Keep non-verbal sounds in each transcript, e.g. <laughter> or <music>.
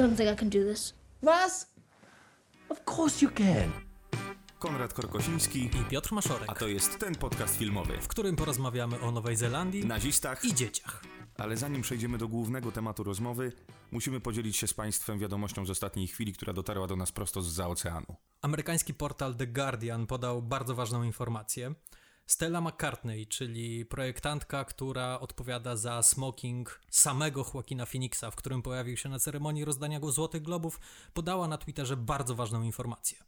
don't think I can do this. Was? Of course you can. Konrad Korkosiński, i Piotr Maszorek, a to jest ten podcast filmowy. w którym porozmawiamy o Nowej Zelandii Nazistach, i dzieciach. ale zanim przejdziemy do głównego tematu rozmowy, musimy podzielić się z Państwem wiadomością z ostatniej chwili, która dotarła do nas prosto z oceanu. Amerykański portal The Guardian podał bardzo ważną informację. Stella McCartney, czyli projektantka, która odpowiada za smoking samego Joaquina Phoenixa, w którym pojawił się na ceremonii rozdania go Złotych Globów, podała na Twitterze bardzo ważną informację.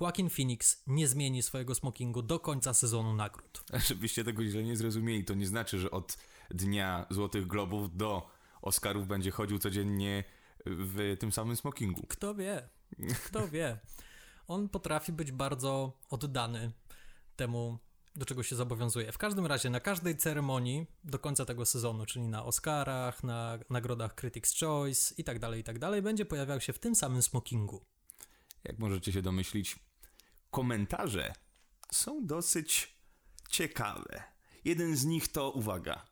Joaquin Phoenix nie zmieni swojego smokingu do końca sezonu nagród. <laughs> Żebyście tego źle nie zrozumieli, to nie znaczy, że od dnia Złotych Globów do Oscarów będzie chodził codziennie w tym samym smokingu. Kto wie? Kto wie? On potrafi być bardzo oddany temu, do czego się zobowiązuje. W każdym razie na każdej ceremonii do końca tego sezonu, czyli na Oscarach, na nagrodach Critics' Choice i tak dalej, i tak dalej, będzie pojawiał się w tym samym smokingu. Jak możecie się domyślić, komentarze są dosyć ciekawe. Jeden z nich to uwaga.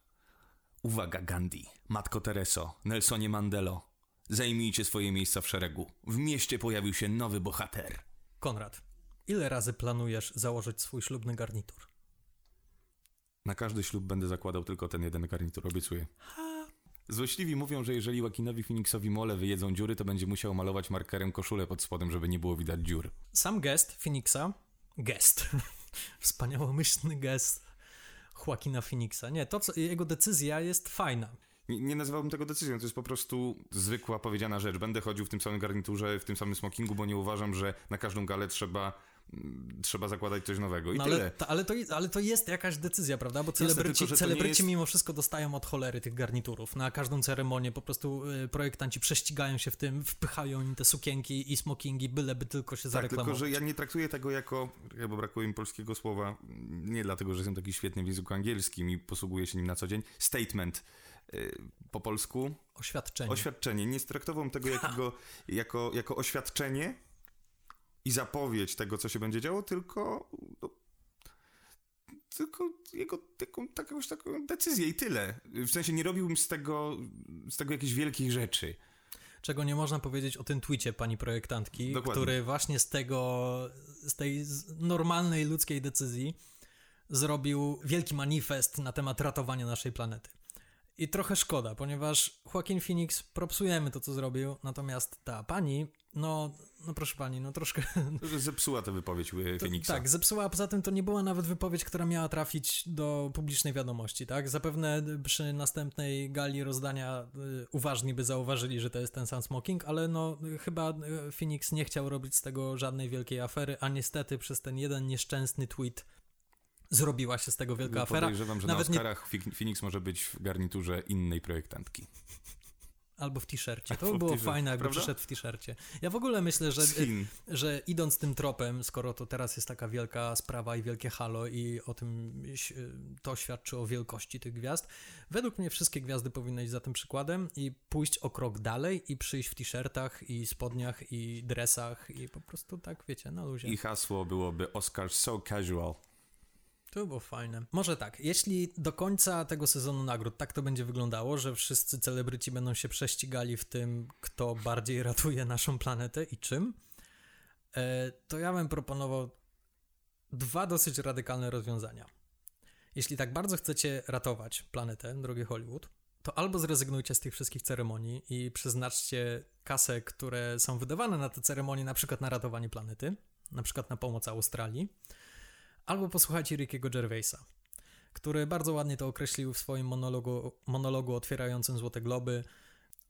Uwaga Gandhi, Matko Tereso, Nelsonie Mandelo. Zajmijcie swoje miejsca w szeregu. W mieście pojawił się nowy bohater. Konrad, ile razy planujesz założyć swój ślubny garnitur? Na każdy ślub będę zakładał tylko ten jeden garnitur, obiecuję. Złośliwi mówią, że jeżeli Joaquinowi Phoenixowi mole wyjedzą dziury, to będzie musiał malować markerem koszulę pod spodem, żeby nie było widać dziur. Sam gest Phoenixa, gest, <laughs> wspaniałomyślny gest Joaquina Phoenixa. Nie, to co, jego decyzja jest fajna. Nie, nie nazywałbym tego decyzją, to jest po prostu zwykła powiedziana rzecz. Będę chodził w tym samym garniturze, w tym samym smokingu, bo nie uważam, że na każdą galę trzeba, trzeba zakładać coś nowego. I No tyle. ale, ale, to, ale to jest jakaś decyzja, prawda? Bo celebryci, celebryci jest- mimo wszystko dostają od cholery tych garniturów. Na każdą ceremonię po prostu y, projektanci prześcigają się w tym, wpychają im te sukienki i smokingi, byleby tylko się Tak, zareklamować. tylko że ja nie traktuję tego jako, chyba brakuje mi polskiego słowa, nie dlatego, że jestem taki świetny w języku angielskim i posługuję się nim na co dzień, statement y, po polsku, Oświadczenie. oświadczenie. Nie traktowałem tego jakiego, <laughs> jako, jako oświadczenie i zapowiedź tego, co się będzie działo, tylko no, tylko jego taką, taką, taką decyzję i tyle. W sensie nie robiłbym z tego, z tego jakichś wielkich rzeczy. Czego nie można powiedzieć o tym twicie pani projektantki, Dokładnie. który właśnie z tego, z tej normalnej ludzkiej decyzji zrobił wielki manifest na temat ratowania naszej planety. I trochę szkoda, ponieważ Joaquin Phoenix propsujemy to, co zrobił, natomiast ta pani, no, no proszę pani, no troszkę zepsuła tę wypowiedź y, Feniksa. Tak, zepsuła, a poza tym to nie była nawet wypowiedź, która miała trafić do publicznej wiadomości, tak? Zapewne przy następnej gali rozdania y, uważni by zauważyli, że to jest ten sam smoking, ale no y, chyba y, Phoenix nie chciał robić z tego żadnej wielkiej afery, a niestety przez ten jeden nieszczęsny tweet zrobiła się z tego wielka afera. Podejrzewam, że Nawet na nie- Oscarach Fi- Phoenix może być w garniturze innej projektantki. Albo w t-shircie. To by było fajne, jakby prawda? przyszedł w t-shircie. Ja w ogóle myślę, że, że idąc tym tropem, skoro to teraz jest taka wielka sprawa i wielkie halo i o tym to świadczy o wielkości tych gwiazd, według mnie wszystkie gwiazdy powinny iść za tym przykładem i pójść o krok dalej i przyjść w t-shirtach i spodniach i dresach i po prostu tak, wiecie, na luzie. I hasło byłoby Oscar so casual. To było fajne. Może tak, jeśli do końca tego sezonu nagród tak to będzie wyglądało, że wszyscy celebryci będą się prześcigali w tym, kto bardziej ratuje naszą planetę i czym, e, to ja bym proponował dwa dosyć radykalne rozwiązania. Jeśli tak bardzo chcecie ratować planetę, drogie Hollywood, to albo zrezygnujcie z tych wszystkich ceremonii i przeznaczcie kasę, które są wydawane na te ceremonie, na przykład na ratowanie planety, na przykład na pomoc Australii, albo posłuchajcie Rickiego Gervaisa, który bardzo ładnie to określił w swoim monologu, monologu otwierającym Złote Globy.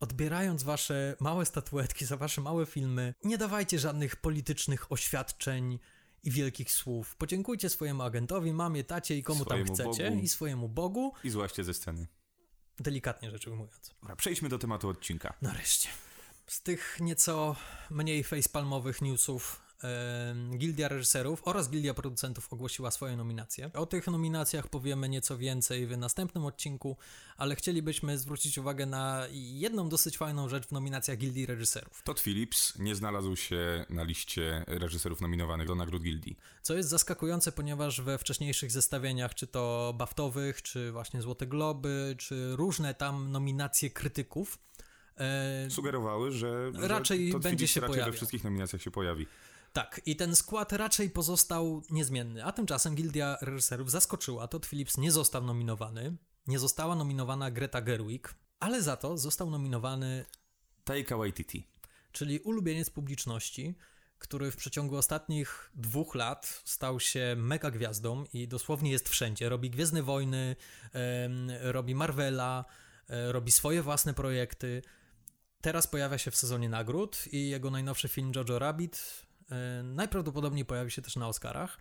Odbierając wasze małe statuetki za wasze małe filmy, nie dawajcie żadnych politycznych oświadczeń i wielkich słów. Podziękujcie swojemu agentowi, mamie, tacie i komu tam Swojemu chcecie Bogu. i swojemu Bogu, I złaście ze sceny. delikatnie rzecz ujmując. Dobra, przejdźmy do tematu odcinka. Nareszcie. Z tych nieco mniej facepalmowych newsów Gildia Reżyserów oraz Gildia Producentów ogłosiła swoje nominacje. O tych nominacjach powiemy nieco więcej w następnym odcinku, ale chcielibyśmy zwrócić uwagę na jedną dosyć fajną rzecz w nominacjach Gildii Reżyserów. Todd Phillips nie znalazł się na liście reżyserów nominowanych do nagród Gildii. Co jest zaskakujące, ponieważ we wcześniejszych zestawieniach, czy to BAFTowych, czy właśnie Złote Globy, czy różne tam nominacje krytyków, E, Sugerowały, że, że Raczej Todd będzie się raczej pojawiał. we wszystkich nominacjach się pojawi. Tak, i ten skład raczej pozostał niezmienny. A tymczasem Gildia Reżyserów zaskoczyła. Todd Phillips nie został nominowany. Nie została nominowana Greta Gerwig, ale za to został nominowany, Taika Waititi. czyli ulubieniec publiczności, który w przeciągu ostatnich dwóch lat stał się mega gwiazdą i dosłownie jest wszędzie. Robi Gwiezdne Wojny, robi Marvela, e, robi swoje własne projekty. Teraz pojawia się w sezonie nagród i jego najnowszy film Jojo Rabbit najprawdopodobniej pojawi się też na Oscarach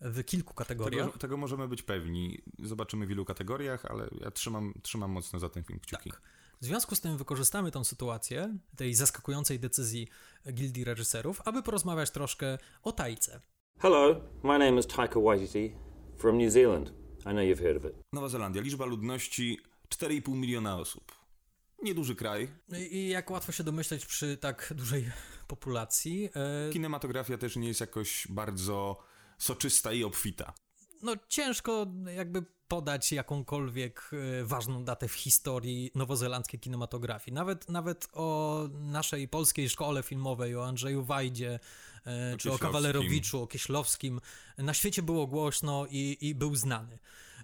w kilku kategoriach. Tego, tego możemy być pewni. Zobaczymy w ilu kategoriach, ale ja trzymam, trzymam mocno za ten film kciuki. Tak. W związku z tym wykorzystamy tą sytuację, tej zaskakującej decyzji Gildii Reżyserów, aby porozmawiać troszkę o Tajce. Hello, my name is Taika Waititi from New Zealand. I know you've heard of it. Nowa Zelandia, liczba ludności 4,5 miliona osób. Nieduży kraj. I i jak łatwo się domyśleć przy tak dużej <laughs> populacji, e, Kinematografia też nie jest jakoś bardzo soczysta i obfita. no ciężko jakby podać jakąkolwiek e, ważną datę w historii nowozelandzkiej kinematografii. Nawet, nawet o naszej polskiej szkole filmowej, o Andrzeju Wajdzie, e, czy o. Kawalerowiczu, o Kieślowskim, na świecie było głośno i, i był znany.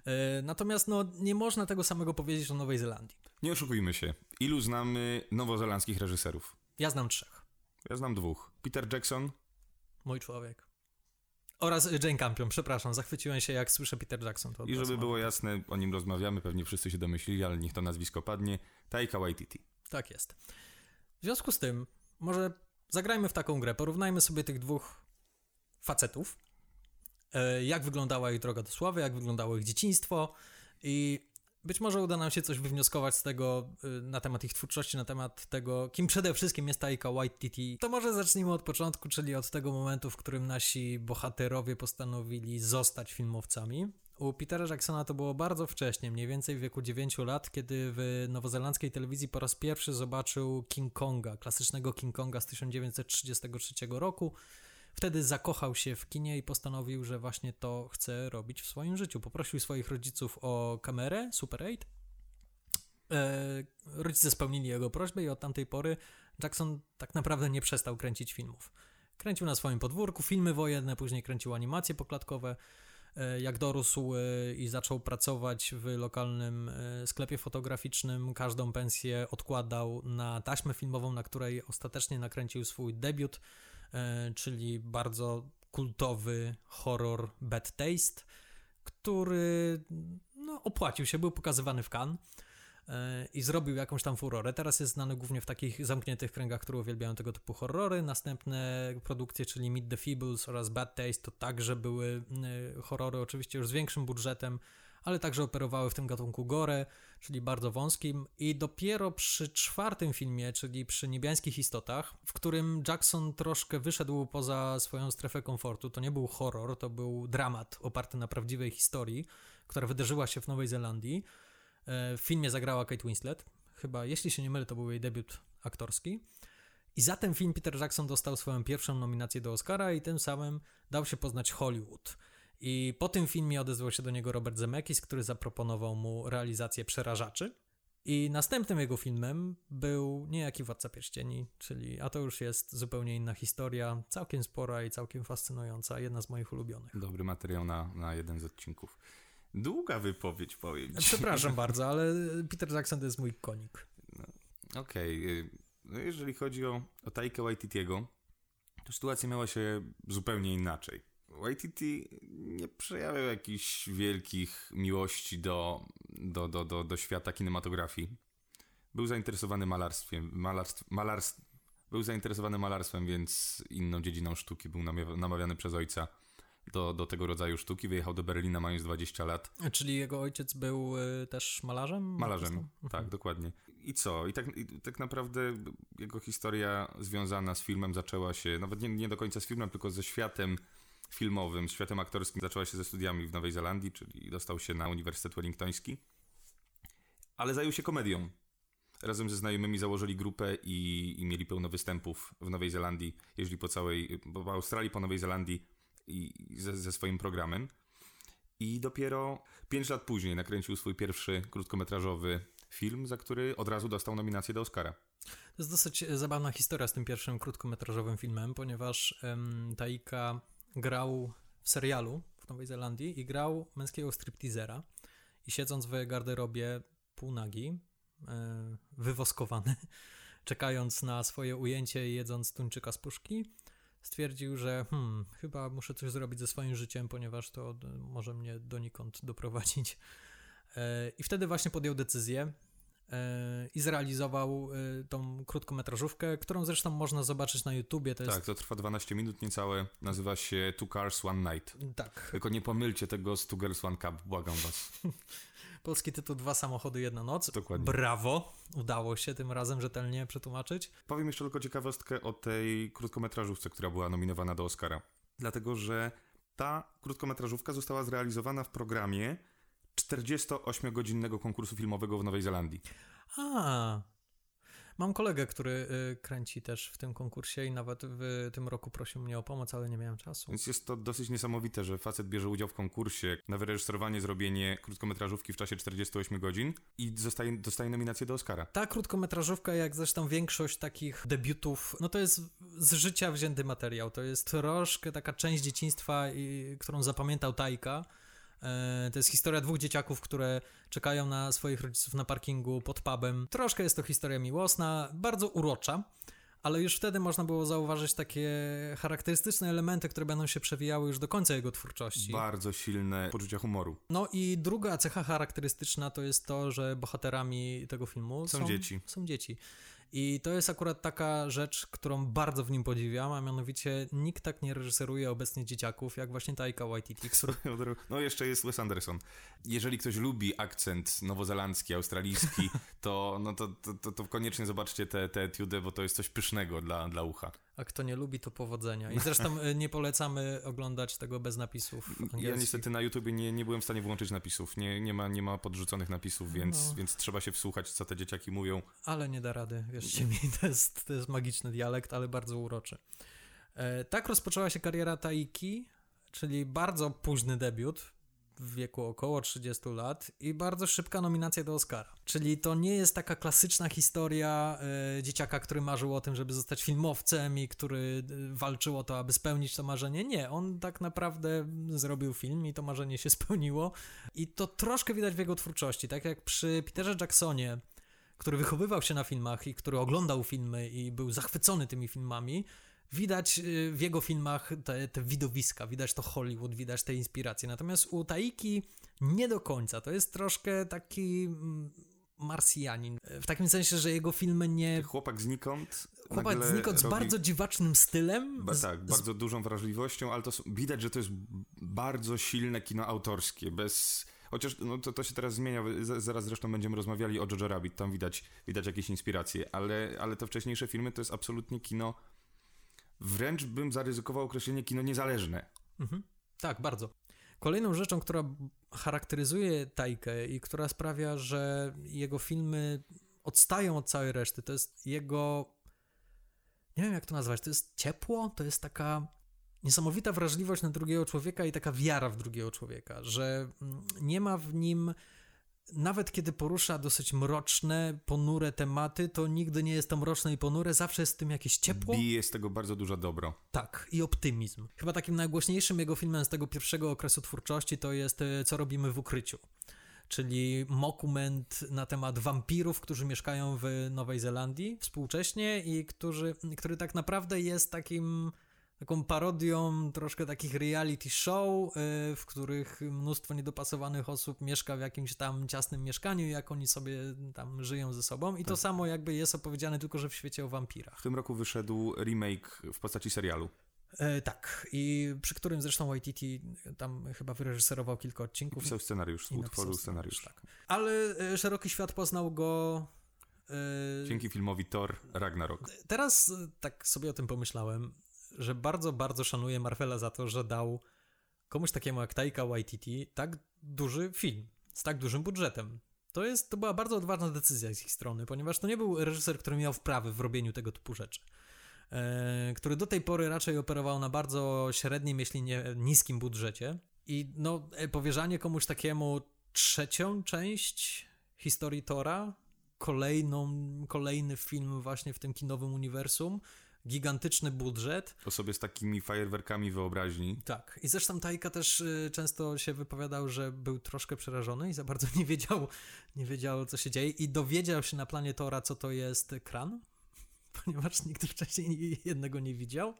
E, Natomiast no, nie można tego samego powiedzieć o Nowej Zelandii. Nie oszukujmy się. Ilu znamy nowozelandzkich reżyserów? Ja znam trzech. Ja znam dwóch. Peter Jackson, Mój człowiek. Oraz Jane Campion, przepraszam, zachwyciłem się jak słyszę Peter Jackson. I żeby było jasne, o nim rozmawiamy, pewnie wszyscy się domyślili, ale niech to nazwisko padnie. Taika Waititi. Tak jest. W związku z tym, może zagrajmy w taką grę. Porównajmy sobie tych dwóch facetów. E, Jak wyglądała ich droga do sławy, jak wyglądało ich dzieciństwo i być może uda nam się coś wywnioskować z tego y, na temat ich twórczości, na temat tego, kim przede wszystkim jest Taika Waititi. To może zacznijmy od początku, czyli od tego momentu, w którym nasi bohaterowie postanowili zostać filmowcami. U Petera Jacksona to było bardzo wcześnie, mniej więcej w wieku 9 lat, kiedy w nowozelandzkiej telewizji po raz pierwszy zobaczył King Konga, klasycznego King Konga z 1933 roku. Wtedy zakochał się w kinie i postanowił, że właśnie to chce robić w swoim życiu. Poprosił swoich rodziców o kamerę Super 8. E, rodzice spełnili jego prośbę i od tamtej pory Jackson tak naprawdę nie przestał kręcić filmów. Kręcił na swoim podwórku filmy wojenne, później kręcił animacje poklatkowe. E, Jak dorósł e, i zaczął pracować w lokalnym sklepie fotograficznym, każdą pensję odkładał na taśmę filmową, na której ostatecznie nakręcił swój debiut, czyli bardzo kultowy horror Bad Taste, który no, opłacił się, był pokazywany w Cannes e, i zrobił jakąś tam furorę. Teraz jest znany głównie w takich zamkniętych kręgach, które uwielbiają tego typu horrory. Następne produkcje, czyli Meet the Feebles oraz Bad Taste, to także były e, horrory, oczywiście już z większym budżetem, ale także operowały w tym gatunku gore, czyli bardzo wąskim. I dopiero przy czwartym filmie, czyli przy Niebiańskich Istotach, w którym Jackson troszkę wyszedł poza swoją strefę komfortu, to nie był horror, to był dramat oparty na prawdziwej historii, która wydarzyła się w Nowej Zelandii. E, W filmie zagrała Kate Winslet. Chyba, jeśli się nie mylę, to był jej debiut aktorski. I za ten film Peter Jackson dostał swoją pierwszą nominację do Oscara i tym samym dał się poznać Hollywood. I po tym filmie odezwał się do niego Robert Zemeckis, który zaproponował mu realizację Przerażaczy. I następnym jego filmem był niejaki Władca Pierścieni, czyli, a to już jest zupełnie inna historia, całkiem spora i całkiem fascynująca, jedna z moich ulubionych. Dobry materiał na, na jeden z odcinków. Długa wypowiedź, powiem ci. Przepraszam <laughs> bardzo, ale Peter Jackson to jest mój konik. Okej, y, no jeżeli chodzi o, o Taika Waititiego, to sytuacja miała się zupełnie inaczej. Waititi nie przejawiał jakichś wielkich miłości do, do, do, do, do świata kinematografii. Był zainteresowany malarstwem, malarstw, malarstw, był zainteresowany malarstwem, więc inną dziedziną sztuki był namawiany przez ojca do, do tego rodzaju sztuki. Wyjechał do Berlina mając 20 lat. Czyli jego ojciec był y, też malarzem? Malarzem, artystą? tak, dokładnie. I co? I tak, I tak naprawdę jego historia związana z filmem zaczęła się, nawet nie, nie do końca z filmem, tylko ze światem filmowym, światem aktorskim, zaczęła się ze studiami w Nowej Zelandii, czyli dostał się na Uniwersytet Wellingtoński, ale zajął się komedią. Razem ze znajomymi założyli grupę i, i mieli pełno występów w Nowej Zelandii, jeździli po całej, po Australii, po Nowej Zelandii i ze, ze swoim programem. I dopiero 5 lat później nakręcił swój pierwszy krótkometrażowy film, za który od razu dostał nominację do Oscara. To jest dosyć e, zabawna historia z tym pierwszym krótkometrażowym filmem, ponieważ um, Taika grał w serialu w Nowej Zelandii i grał męskiego stripteasera i siedząc w garderobie półnagi, e, wywoskowany, <laughs> czekając na swoje ujęcie i jedząc tuńczyka z puszki, stwierdził, że hmm, chyba muszę coś zrobić ze swoim życiem, ponieważ to może mnie donikąd doprowadzić. E, I wtedy właśnie podjął decyzję i zrealizował e, tą krótkometrażówkę, którą zresztą można zobaczyć na YouTubie. To tak, jest... to trwa 12 minut niecałe. Nazywa się Two Cars One Night. Tak. Tylko nie pomylcie tego z Two Girls One Cup, błagam was. <laughs> Polski tytuł Dwa samochody, jedna noc. Dokładnie. Brawo! Udało się tym razem rzetelnie przetłumaczyć. Powiem jeszcze tylko ciekawostkę o tej krótkometrażówce, która była nominowana do Oscara. Dlatego, że ta krótkometrażówka została zrealizowana w programie 48-godzinnego konkursu filmowego w Nowej Zelandii. A, Mam kolegę, który y, kręci też w tym konkursie i nawet w tym roku prosił mnie o pomoc, ale nie miałem czasu. Więc jest to dosyć niesamowite, że facet bierze udział w konkursie na wyreżyserowanie, zrobienie krótkometrażówki w czasie 48 godzin i zostaje, dostaje nominację do Oscara. Ta krótkometrażówka, jak zresztą większość takich debiutów, no to jest z życia wzięty materiał. To jest troszkę taka część dzieciństwa, i, którą zapamiętał Tajka. E, to jest historia dwóch dzieciaków, które czekają na swoich rodziców na parkingu pod pubem. Troszkę jest to historia miłosna, bardzo urocza, ale już wtedy można było zauważyć takie charakterystyczne elementy, które będą się przewijały już do końca jego twórczości. Bardzo silne poczucie humoru. No i druga cecha charakterystyczna to jest to, że bohaterami tego filmu są, są dzieci. Są dzieci. I to jest akurat taka rzecz, którą bardzo w nim podziwiam, a mianowicie nikt tak nie reżyseruje obecnie dzieciaków, jak właśnie Taika Waititi, <laughs> który... No jeszcze jest Wes Anderson. Jeżeli ktoś lubi akcent nowozelandzki, australijski, <laughs> to, no to, to, to, to koniecznie zobaczcie te, te etiudy, bo to jest coś pysznego dla, dla ucha. A kto nie lubi, to powodzenia. I zresztą e, <laughs> nie polecamy oglądać tego bez napisów angielskich. Ja niestety na YouTubie nie, nie byłem w stanie włączyć napisów. Nie, nie, ma, nie ma podrzuconych napisów, więc, No. więc trzeba się wsłuchać, co te dzieciaki mówią. Ale nie da rady, wierzcie mi, to jest, to jest magiczny dialekt, ale bardzo uroczy. E, tak rozpoczęła się kariera Taiki, czyli bardzo późny debiut w wieku około 30 lat i bardzo szybka nominacja do Oscara. Czyli to nie jest taka klasyczna historia e, dzieciaka, który marzył o tym, żeby zostać filmowcem i który e, walczył o to, aby spełnić to marzenie. Nie, on tak naprawdę zrobił film i to marzenie się <laughs> spełniło. I to troszkę widać w jego twórczości. Tak jak przy Peterze Jacksonie, który wychowywał się na filmach i który oglądał filmy i był zachwycony tymi filmami, widać y, w jego filmach te, te widowiska, widać to Hollywood, widać te inspiracje. Natomiast u Taiki nie do końca. To jest troszkę taki mm, marsjanin. W takim sensie, że jego filmy nie... Chłopak znikąd. Chłopak znikąd z robi- bardzo dziwacznym stylem. Ba, tak, z- bardzo dużą wrażliwością, ale to widać, że to jest bardzo silne kino autorskie, bez... Chociaż no, to, to się teraz zmienia, zaraz zresztą będziemy rozmawiali o Jojo Rabbit, tam widać, widać jakieś inspiracje, ale, ale te wcześniejsze filmy to jest absolutnie kino, wręcz bym zaryzykował określenie kino niezależne. Mhm. Tak, bardzo. Kolejną rzeczą, która charakteryzuje Tajkę i która sprawia, że jego filmy odstają od całej reszty, to jest jego. Nie wiem, jak to nazwać. To jest ciepło, to jest taka niesamowita wrażliwość na drugiego człowieka i taka wiara w drugiego człowieka, że mm, nie ma w nim. Nawet kiedy porusza dosyć mroczne, ponure tematy, to nigdy nie jest to mroczne i ponure, zawsze jest w tym jakieś ciepło. Bije z tego bardzo dużo dobro. Tak, i optymizm. Chyba takim najgłośniejszym jego filmem z tego pierwszego okresu twórczości to jest e, Co robimy w ukryciu. Czyli mokument na temat wampirów, którzy mieszkają w Nowej Zelandii współcześnie i którzy, który tak naprawdę jest takim taką parodią troszkę takich reality show, e, w których mnóstwo niedopasowanych osób mieszka w jakimś tam ciasnym mieszkaniu, jak oni sobie tam żyją ze sobą i to samo jakby jest opowiedziane tylko, że w świecie o wampirach. W tym roku wyszedł remake w postaci serialu. E, tak, i przy którym zresztą Waititi tam chyba wyreżyserował kilka odcinków. Pisał scenariusz, napisał scenariusz. Tak. Ale e, szeroki świat poznał go. e, Dzięki filmowi Thor Ragnarok. Teraz e, tak sobie o tym pomyślałem, że bardzo, bardzo szanuję Marvela za to, że dał komuś takiemu jak Taika Waititi tak duży film z tak dużym budżetem. To, jest, to była bardzo odważna decyzja z ich strony, ponieważ to nie był reżyser, który miał wprawy w robieniu tego typu rzeczy. E, który do tej pory raczej operował na bardzo średnim, jeśli nie niskim budżecie. I no, e, powierzanie komuś takiemu trzecią część historii Tora, kolejną, kolejny film właśnie w tym kinowym uniwersum, gigantyczny budżet. O sobie z takimi fajerwerkami wyobraźni. Tak. I zresztą Tajka też y, często się wypowiadał, że był troszkę przerażony i za bardzo nie wiedział, nie wiedział co się dzieje i dowiedział się na planie Tora, co to jest kran, <laughs> ponieważ nigdy wcześniej jednego nie widział.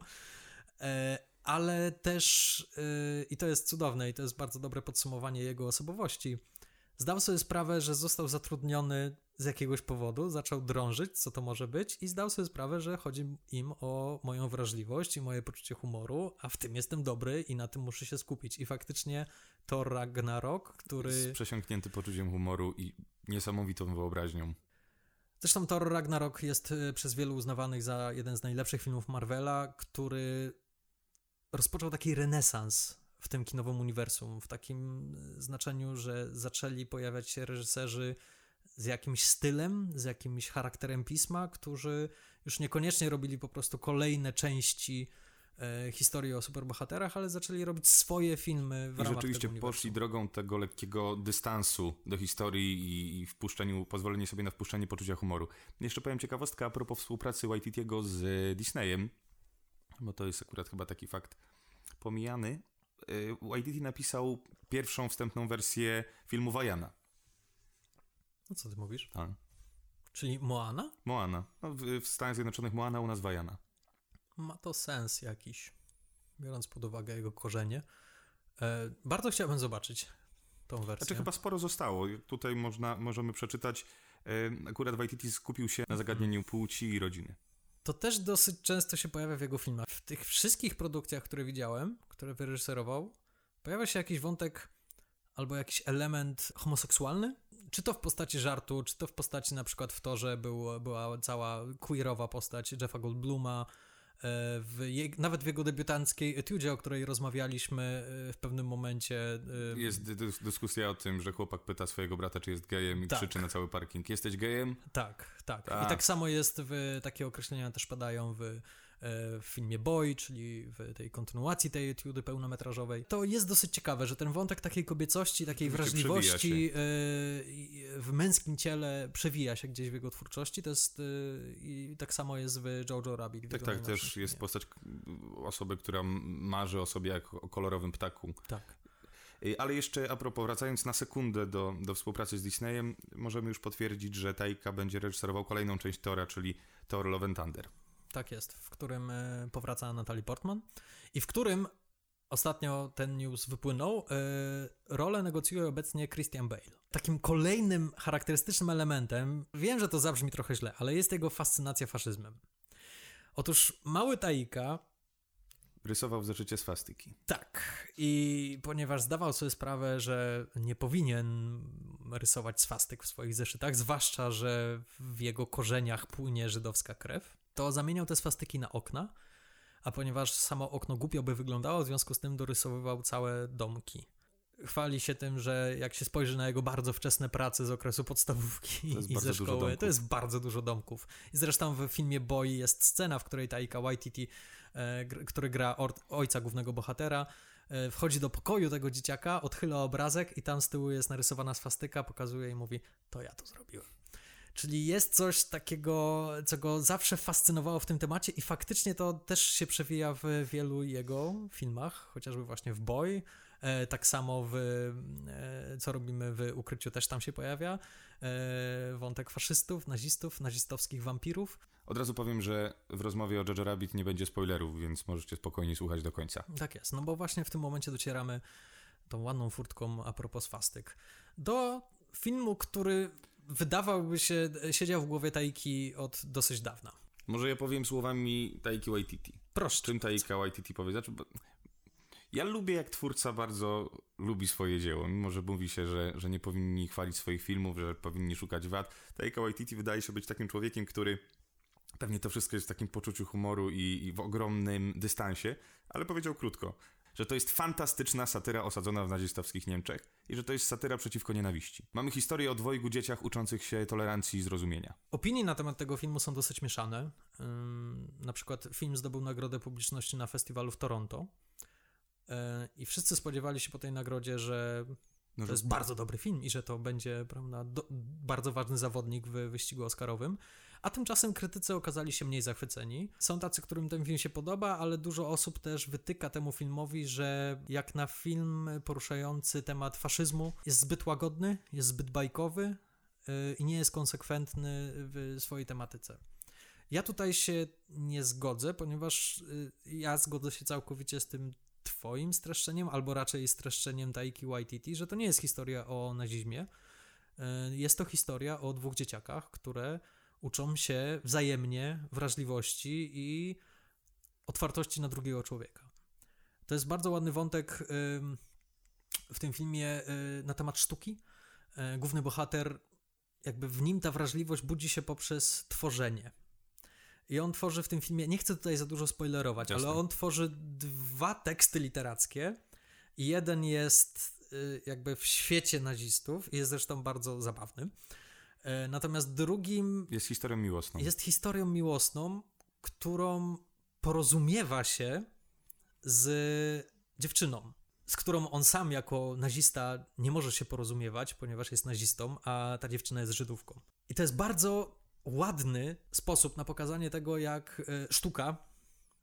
E, ale też, y, i to jest cudowne, i to jest bardzo dobre podsumowanie jego osobowości, zdał sobie sprawę, że został zatrudniony z jakiegoś powodu, zaczął drążyć, co to może być, i zdał sobie sprawę, że chodzi im o moją wrażliwość i moje poczucie humoru, a w tym jestem dobry i na tym muszę się skupić. I faktycznie to Ragnarok, który. Jest przesiąknięty poczuciem humoru i niesamowitą wyobraźnią. Zresztą Thor Ragnarok jest y, przez wielu uznawany za jeden z najlepszych filmów Marvela, który rozpoczął taki renesans w tym kinowym uniwersum, w takim znaczeniu, że zaczęli pojawiać się reżyserzy z jakimś stylem, z jakimś charakterem pisma, którzy już niekoniecznie robili po prostu kolejne części e, historii o superbohaterach, ale zaczęli robić swoje filmy w I ramach rzeczywiście tego poszli drogą tego lekkiego dystansu do historii i, i wpuszczeniu, pozwolenie sobie na wpuszczenie poczucia humoru. Jeszcze powiem ciekawostkę a propos współpracy Waititiego z Disneyem, bo to jest akurat chyba taki fakt pomijany. Y, Waititi napisał pierwszą wstępną wersję filmu Wajana. No co ty mówisz? Tak. Czyli Moana? Moana. No, w, w Stanach Zjednoczonych Moana, u nas Wajana. Ma to sens jakiś, biorąc pod uwagę jego korzenie. E, bardzo chciałbym zobaczyć tą wersję. Znaczy chyba sporo zostało. Tutaj można, możemy przeczytać. y, Akurat Waititi skupił się na zagadnieniu płci i rodziny. To też dosyć często się pojawia w jego filmach. W tych wszystkich produkcjach, które widziałem, które wyreżyserował, pojawia się jakiś wątek albo jakiś element homoseksualny. Czy to w postaci żartu, czy to w postaci na przykład w to, że był, była cała queerowa postać Jeffa Goldbluma, e, w je, nawet w jego debiutanckiej etiudzie, o której rozmawialiśmy e, w pewnym momencie. e, Jest dy- dys- dyskusja o tym, że chłopak pyta swojego brata, czy jest gejem i Tak. krzyczy na cały parking. Jesteś gejem? Tak, tak. Tak. I tak samo jest w, takie określenia też padają w, w filmie Boy, czyli w tej kontynuacji tej etiudy pełnometrażowej. To jest dosyć ciekawe, że ten wątek takiej kobiecości, takiej wrażliwości e, i w męskim ciele przewija się gdzieś w jego twórczości. To jest e, i tak samo jest w Jojo Rabbit. Tak, tak, też jest postać osoby, która marzy o sobie jako o kolorowym ptaku. Tak. Ale jeszcze a propos, wracając na sekundę do, do współpracy z Disneyem, możemy już potwierdzić, że Taika będzie reżyserował kolejną część Tora, czyli Thor Love and Thunder. Tak jest, w którym e, powraca Natalie Portman i w którym ostatnio ten news wypłynął. e, Rolę negocjuje obecnie Christian Bale. Takim kolejnym charakterystycznym elementem, wiem, że to zabrzmi trochę źle, ale jest jego fascynacja faszyzmem. Otóż mały Taika Rysował w zeszycie swastyki. tak. I ponieważ zdawał sobie sprawę, że nie powinien rysować swastyk w swoich zeszytach, zwłaszcza, że w jego korzeniach płynie żydowska krew, to zamieniał te swastyki na okna, a ponieważ samo okno głupio by wyglądało, w związku z tym dorysowywał całe domki. Chwali się tym, że jak się spojrzy na jego bardzo wczesne prace z okresu podstawówki i ze szkoły, to jest bardzo dużo domków. I zresztą w filmie Boy jest scena, w której Taika Waititi, e, który gra ojca głównego bohatera, e, wchodzi do pokoju tego dzieciaka, odchyla obrazek i tam z tyłu jest narysowana swastyka, pokazuje i mówi, to ja to zrobiłem. Czyli jest coś takiego, co go zawsze fascynowało w tym temacie i faktycznie to też się przewija w wielu jego filmach, chociażby właśnie w Boy, e, tak samo w e, Co robimy w ukryciu też tam się pojawia, e, wątek faszystów, nazistów, nazistowskich wampirów. Od razu powiem, że w rozmowie o Jojo Rabbit nie będzie spoilerów, więc możecie spokojnie słuchać do końca. Tak jest, no bo właśnie w tym momencie docieramy tą ładną furtką a propos swastyk do filmu, który wydawałby się, siedział w głowie Taiki od dosyć dawna. Może ja powiem słowami Taiki Waititi. Proszę. Czym Taika Waititi powie? Znaczy, ja lubię, jak twórca bardzo lubi swoje dzieło, mimo że mówi się, że, że nie powinni chwalić swoich filmów, że powinni szukać wad. Taika Waititi wydaje się być takim człowiekiem, który pewnie to wszystko jest w takim poczuciu humoru i, i w ogromnym dystansie, ale powiedział krótko, że to jest fantastyczna satyra osadzona w nazistowskich Niemczech i że to jest satyra przeciwko nienawiści. Mamy historię o dwojgu dzieciach uczących się tolerancji i zrozumienia. Opinie na temat tego filmu są dosyć mieszane. Ym, na przykład film zdobył nagrodę publiczności na festiwalu w Toronto. Yy, I wszyscy spodziewali się po tej nagrodzie, że No, to jest bardzo dobry film i że to będzie prawda, do, bardzo ważny zawodnik w wyścigu Oscarowym. A tymczasem krytycy okazali się mniej zachwyceni. Są tacy, którym ten film się podoba, ale dużo osób też wytyka temu filmowi, że jak na film poruszający temat faszyzmu jest zbyt łagodny, jest zbyt bajkowy yy, i nie jest konsekwentny w swojej tematyce. Ja tutaj się nie zgodzę, ponieważ y, ja zgodzę się całkowicie z tym twoim streszczeniem, albo raczej streszczeniem Taiki Waititi, że to nie jest historia o nazizmie. Y, Jest to historia o dwóch dzieciakach, które uczą się wzajemnie wrażliwości i otwartości na drugiego człowieka. To jest bardzo ładny wątek w tym filmie y, na temat sztuki. Y, Główny bohater, jakby w nim ta wrażliwość budzi się poprzez tworzenie. I on tworzy w tym filmie, nie chcę tutaj za dużo spoilerować, Jasne. ale on tworzy dwa teksty literackie. Jeden jest y, jakby w świecie nazistów, i jest zresztą bardzo zabawny. E, Natomiast drugim Jest historią miłosną. jest historią miłosną, którą porozumiewa się z dziewczyną, z którą on sam jako nazista nie może się porozumiewać, ponieważ jest nazistą, a ta dziewczyna jest Żydówką. I to jest bardzo ładny sposób na pokazanie tego, jak e, sztuka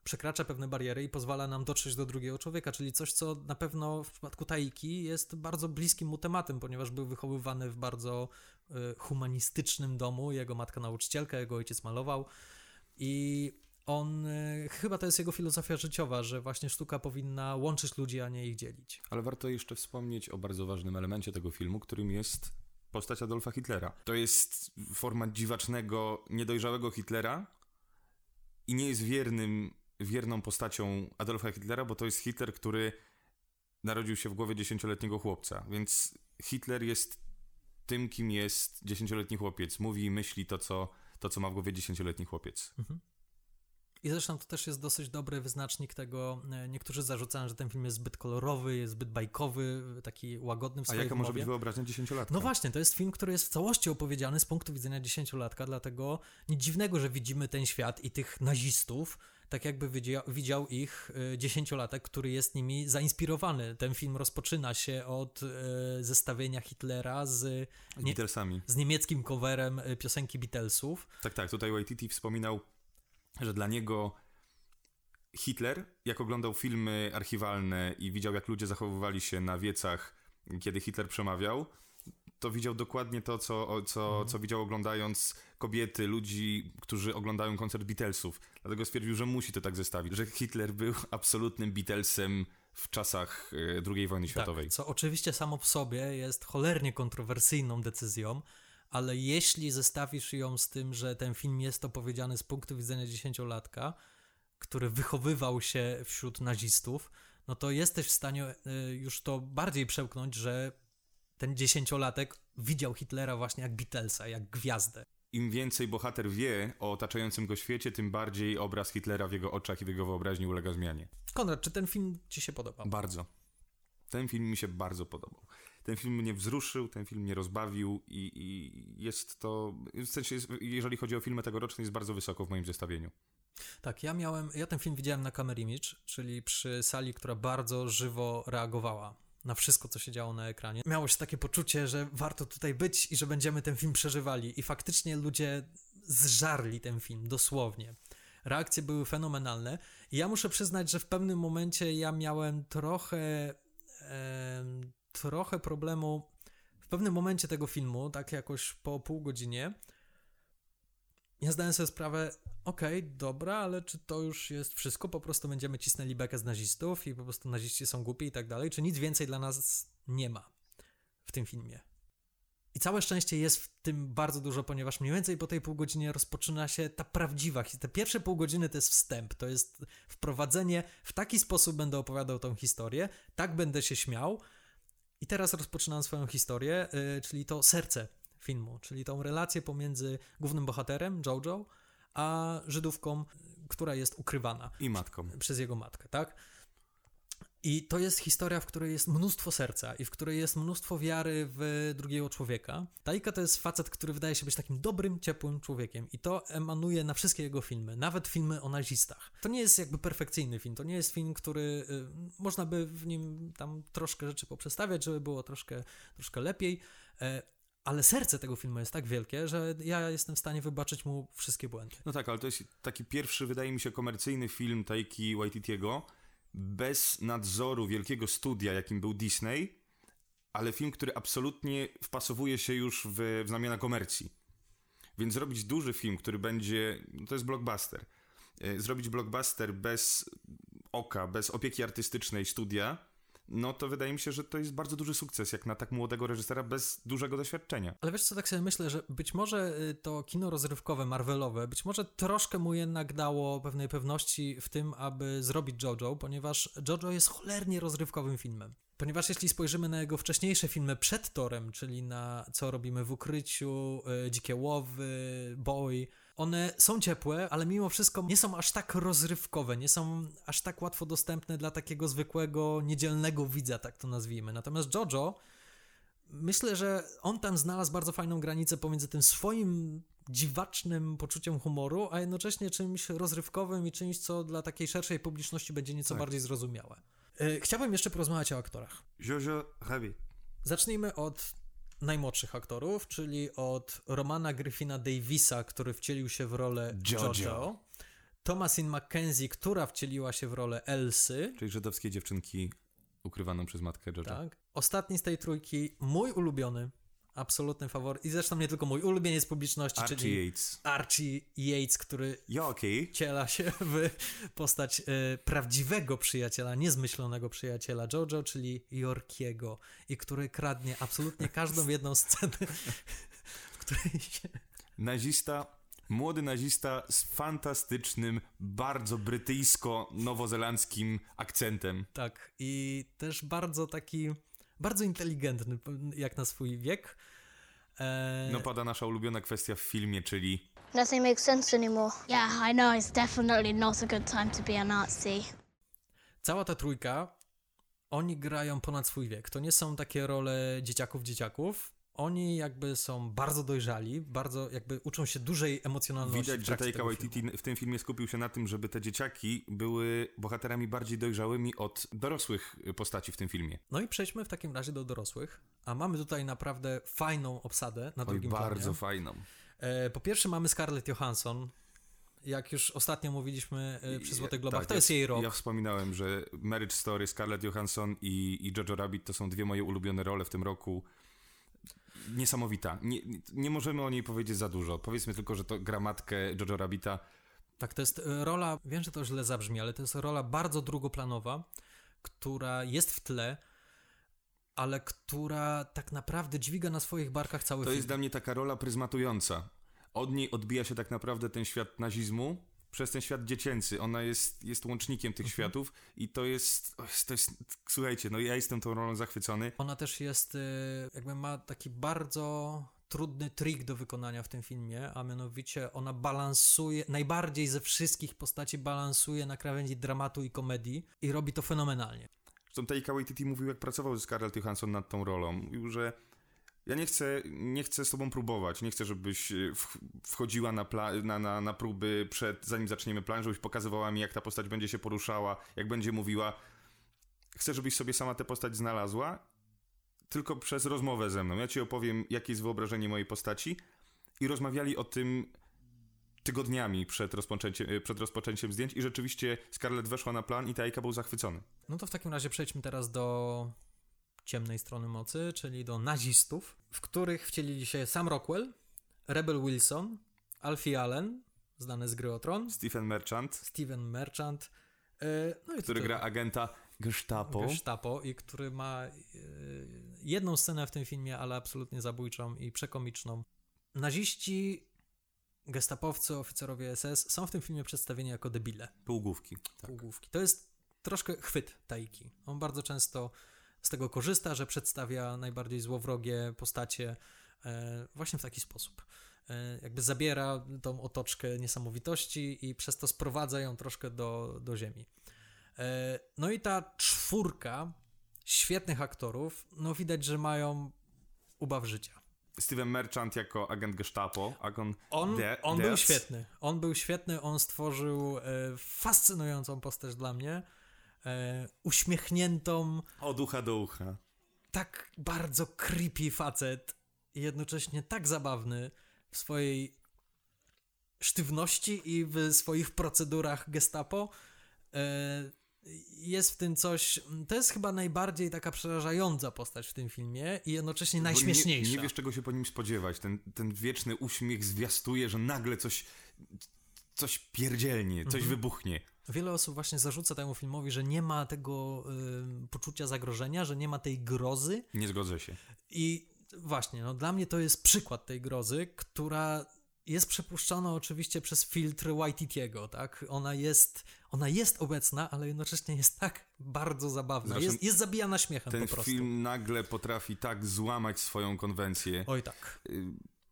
przekracza pewne bariery i pozwala nam dotrzeć do drugiego człowieka, czyli coś, co na pewno w przypadku Taiki jest bardzo bliskim mu tematem, ponieważ był wychowywany w bardzo e, humanistycznym domu, jego matka nauczycielka, jego ojciec malował i on, e, chyba to jest jego filozofia życiowa, że właśnie sztuka powinna łączyć ludzi, a nie ich dzielić. Ale warto jeszcze wspomnieć o bardzo ważnym elemencie tego filmu, którym jest postać Adolfa Hitlera. To jest forma dziwacznego, niedojrzałego Hitlera i nie jest wiernym, wierną postacią Adolfa Hitlera, bo to jest Hitler, który narodził się w głowie dziesięcioletniego chłopca, więc Hitler jest tym, kim jest dziesięcioletni chłopiec. Mówi i myśli to, co, to, co ma w głowie dziesięcioletni chłopiec. I zresztą to też jest dosyć dobry wyznacznik tego. e, Niektórzy zarzucają, że ten film jest zbyt kolorowy, jest zbyt bajkowy, taki łagodny w A swojej jaka może wymowie. być wyobraźnia dziesięciolatka? No właśnie, to jest film, który jest w całości opowiedziany z punktu widzenia dziesięciolatka, dlatego nic dziwnego, że widzimy ten świat i tych nazistów, tak jakby widział, widział ich e, dziesięciolatek, który jest nimi zainspirowany. Ten film rozpoczyna się od e, zestawienia Hitlera z, nie, z niemieckim coverem e, piosenki Beatlesów. Tak, tak. Tutaj Waititi wspominał, że dla niego Hitler, jak oglądał filmy archiwalne i widział, jak ludzie zachowywali się na wiecach, kiedy Hitler przemawiał, to widział dokładnie to, co, co, co widział oglądając kobiety, ludzi, którzy oglądają koncert Beatlesów. Dlatego stwierdził, że musi to tak zestawić, że Hitler był <laughs> absolutnym Beatlesem w czasach e, II wojny światowej. Tak, co oczywiście samo w sobie jest cholernie kontrowersyjną decyzją, ale jeśli zestawisz ją z tym, że ten film jest opowiedziany z punktu widzenia dziesięciolatka, który wychowywał się wśród nazistów, no to jesteś w stanie y, już to bardziej przełknąć, że ten dziesięciolatek widział Hitlera właśnie jak Beatlesa, jak gwiazdę. Im więcej bohater wie o otaczającym go świecie, tym bardziej obraz Hitlera w jego oczach i w jego wyobraźni ulega zmianie. Konrad, czy ten film ci się podoba? Bardzo. Ten film mi się bardzo podobał. Ten film mnie wzruszył, ten film mnie rozbawił i, i jest to, w sensie, jest, jeżeli chodzi o filmy tegoroczne, jest bardzo wysoko w moim zestawieniu. Tak, ja miałem, ja ten film widziałem na Camera Image, czyli przy sali, która bardzo żywo reagowała na wszystko, co się działo na ekranie. Miało się takie poczucie, że warto tutaj być i że będziemy ten film przeżywali. I faktycznie ludzie zżarli ten film, dosłownie. Reakcje były fenomenalne. I ja muszę przyznać, że w pewnym momencie ja miałem trochę, em, trochę problemu. W pewnym momencie tego filmu, tak jakoś po pół godzinie, ja zdałem sobie sprawę, okej, dobra, ale czy to już jest wszystko? Po prostu będziemy cisnęli bekę z nazistów i po prostu naziści są głupi i tak dalej? Czy nic więcej dla nas nie ma w tym filmie? I całe szczęście jest w tym bardzo dużo, ponieważ mniej więcej po tej pół godzinie rozpoczyna się ta prawdziwa historia. Te pierwsze pół godziny to jest wstęp, to jest wprowadzenie, w taki sposób będę opowiadał tą historię, tak będę się śmiał. I teraz rozpoczynam swoją historię, yy, czyli to serce filmu, czyli tą relację pomiędzy głównym bohaterem, Jojo, a Żydówką, która jest ukrywana I matką. przez jego matkę, tak? I to jest historia, w której jest mnóstwo serca i w której jest mnóstwo wiary w drugiego człowieka. Taika to jest facet, który wydaje się być takim dobrym, ciepłym człowiekiem i to emanuje na wszystkie jego filmy, nawet filmy o nazistach. To nie jest jakby perfekcyjny film, to nie jest film, który y, można by w nim tam troszkę rzeczy poprzestawiać, żeby było troszkę, troszkę lepiej. E, ale serce tego filmu jest tak wielkie, że ja jestem w stanie wybaczyć mu wszystkie błędy. No tak, ale to jest taki pierwszy, wydaje mi się, komercyjny film Taiki Waititiego, bez nadzoru wielkiego studia, jakim był Disney, ale film, który absolutnie wpasowuje się już w, w znamiona komercji. Więc zrobić duży film, który będzie, no to jest blockbuster, e, zrobić blockbuster bez oka, bez opieki artystycznej studia, no to wydaje mi się, że to jest bardzo duży sukces, jak na tak młodego reżysera bez dużego doświadczenia. Ale wiesz co, tak sobie myślę, że być może y, to kino rozrywkowe, Marvelowe, być może troszkę mu jednak dało pewnej pewności w tym, aby zrobić JoJo, ponieważ JoJo jest cholernie rozrywkowym filmem. Ponieważ jeśli spojrzymy na jego wcześniejsze filmy przed Torem, czyli na Co robimy w ukryciu, y, Dzikie łowy, Boy, one są ciepłe, ale mimo wszystko nie są aż tak rozrywkowe, nie są aż tak łatwo dostępne dla takiego zwykłego, niedzielnego widza, tak to nazwijmy. Natomiast JoJo, myślę, że on tam znalazł bardzo fajną granicę pomiędzy tym swoim dziwacznym poczuciem humoru, a jednocześnie czymś rozrywkowym i czymś, co dla takiej szerszej publiczności będzie nieco Tak. bardziej zrozumiałe. E, Chciałbym jeszcze porozmawiać o aktorach. Jojo Rabbit. Zacznijmy od najmłodszych aktorów, czyli od Romana Griffina Davisa, który wcielił się w rolę Jojo. Jojo. Thomasin McKenzie, która wcieliła się w rolę Elsy. Czyli żydowskie dziewczynki ukrywaną przez matkę Jojo. Tak. Ostatni z tej trójki, mój ulubiony, absolutny faworyt i zresztą nie tylko mój ulubieniec publiczności, Archie czyli Yates. Archie Yates, który Joki. wciela się w postać e, prawdziwego przyjaciela, niezmyślonego przyjaciela Jojo, czyli Yorkiego i który kradnie absolutnie każdą jedną scenę, w której się... Nazista, młody nazista z fantastycznym, bardzo brytyjsko-nowozelandzkim akcentem. Tak, i też bardzo taki, bardzo inteligentny jak na swój wiek. E, No pada nasza ulubiona kwestia w filmie, czyli Nothing makes sense anymore. Yeah, I know it's definitely not a good time to be a Nazi. Cała ta trójka, oni grają ponad swój wiek. To nie są takie role dzieciaków, dzieciaków. Oni jakby są bardzo dojrzali, bardzo jakby uczą się dużej emocjonalności. widać, w że Taika Waititi w tym filmie skupił się na tym, żeby te dzieciaki były bohaterami bardziej dojrzałymi od dorosłych postaci w tym filmie. No i przejdźmy w takim razie do dorosłych. A mamy tutaj naprawdę fajną obsadę na Oj, drugim bardzo planie. fajną. E, po pierwsze mamy Scarlett Johansson. Jak już ostatnio mówiliśmy e, przy Złotych Globach, Tak, to ja, jest jej rok. Ja wspominałem, że Marriage Story, Scarlett Johansson i, i Jojo Rabbit to są dwie moje ulubione role w tym roku. Niesamowita. Nie, nie możemy o niej powiedzieć za dużo. Powiedzmy tylko, że to gra matkę Jojo Rabbita. Tak, to jest e, rola, wiem, że to źle zabrzmi, ale to jest rola bardzo drugoplanowa, która jest w tle, ale która tak naprawdę dźwiga na swoich barkach cały To film. jest dla mnie taka rola pryzmatująca. Od niej odbija się tak naprawdę ten świat nazizmu przez ten świat dziecięcy. Ona jest, jest łącznikiem tych światów i to jest, to jest, słuchajcie, no ja jestem tą rolą zachwycony. Ona też jest, e, jakby ma taki bardzo trudny trik do wykonania w tym filmie, a mianowicie ona balansuje, najbardziej ze wszystkich postaci balansuje na krawędzi dramatu i komedii i robi to fenomenalnie. Zresztą Taika Waititi mówił, jak pracował z Scarlett Johansson nad tą rolą. Mówił, że ja nie chcę, nie chcę z tobą próbować, nie chcę, żebyś e, wchodziła na, pla- na, na, na próby przed, zanim zaczniemy plan, żebyś pokazywała mi, jak ta postać będzie się poruszała, jak będzie mówiła. Chcę, żebyś sobie sama tę postać znalazła, tylko przez rozmowę ze mną. Ja ci opowiem, jakie jest wyobrażenie mojej postaci i rozmawiali o tym tygodniami przed rozpoczęciem, e, przed rozpoczęciem zdjęć i rzeczywiście Scarlett weszła na plan i Taika był zachwycony. No to w takim razie przejdźmy teraz do ciemnej strony mocy, czyli do nazistów, w których wcielili się Sam Rockwell, Rebel Wilson, Alfie Allen, znany z gry o Tron, Stephen Merchant, Steven Merchant, e, no który tutaj gra agenta Gestapo. Gestapo i który ma e, jedną scenę w tym filmie, ale absolutnie zabójczą i przekomiczną. Naziści, gestapowcy, oficerowie SS są w tym filmie przedstawieni jako debile. Półgłówki. półgłówki. To jest troszkę chwyt Taiki. On bardzo często z tego korzysta, że przedstawia najbardziej złowrogie postacie e, właśnie w taki sposób. E, jakby zabiera tą otoczkę niesamowitości i przez to sprowadza ją troszkę do, do ziemi. E, No i ta czwórka świetnych aktorów, no widać, że mają ubaw życia. Steven Merchant jako agent Gestapo, agent On, De- on był świetny. On był świetny, on stworzył fascynującą postać dla mnie. E, uśmiechniętą, Od ucha do ucha. tak bardzo creepy facet i jednocześnie tak zabawny w swojej sztywności i w swoich procedurach gestapo. E, Jest w tym coś, to jest chyba najbardziej taka przerażająca postać w tym filmie i jednocześnie najśmieszniejsza. Nie, nie wiesz, czego się po nim spodziewać. Ten, ten wieczny uśmiech zwiastuje, że nagle coś, coś pierdzielnie, coś Mhm. wybuchnie. Wiele osób właśnie zarzuca temu filmowi, że nie ma tego y, poczucia zagrożenia, że nie ma tej grozy Nie zgodzę się. I właśnie, no dla mnie to jest przykład tej grozy, która jest przepuszczona oczywiście przez filtr Waititiego, tak? Ona jest, ona jest obecna, ale jednocześnie jest tak bardzo zabawna. Zresztą Jest, jest zabijana śmiechem Ten po prostu. film nagle potrafi tak złamać swoją konwencję. Oj tak. Y,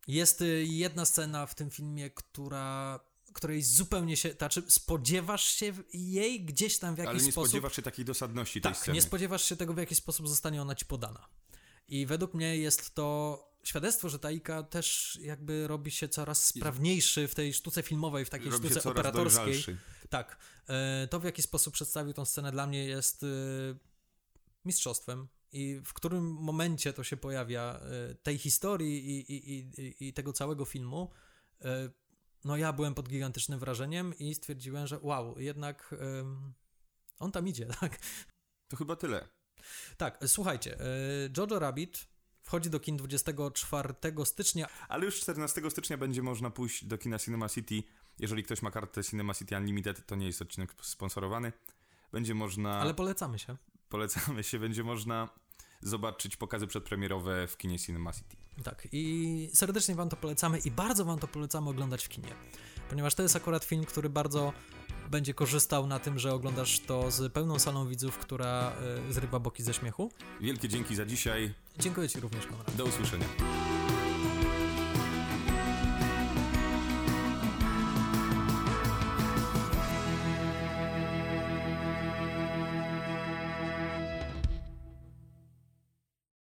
Jest y, jedna scena w tym filmie, która której zupełnie się, znaczy spodziewasz się jej gdzieś tam w jakiś Ale nie sposób. spodziewasz się takiej dosadności tej Tak, sceny. nie spodziewasz się tego, w jaki sposób zostanie ona ci podana. I według mnie jest to świadectwo, że Taika też jakby robi się coraz sprawniejszy w tej sztuce filmowej, w takiej Robi sztuce operatorskiej. dojrzalszy. Tak. E, To, w jaki sposób przedstawił tą scenę dla mnie jest e, mistrzostwem. I w którym momencie to się pojawia e, tej historii i, i, i, i tego całego filmu, no ja byłem pod gigantycznym wrażeniem i stwierdziłem, że wow, jednak em, on tam idzie, <laughs> tak? To chyba tyle. Tak, słuchajcie, e, Jojo Rabbit wchodzi do kin 24 stycznia. Ale już 14 stycznia będzie można pójść do kina Cinema City. Jeżeli ktoś ma kartę Cinema City Unlimited, to nie jest odcinek sponsorowany. Będzie można, Ale polecamy się. polecamy się, będzie można zobaczyć pokazy przedpremierowe w kinie Cinema City. Tak, i serdecznie Wam to polecamy i bardzo Wam to polecamy oglądać w kinie. Ponieważ to jest akurat film, który bardzo będzie korzystał na tym, że oglądasz to z pełną salą widzów, która e, zrywa boki ze śmiechu. Wielkie dzięki za dzisiaj. Dziękuję Ci również, Konrad. Do usłyszenia.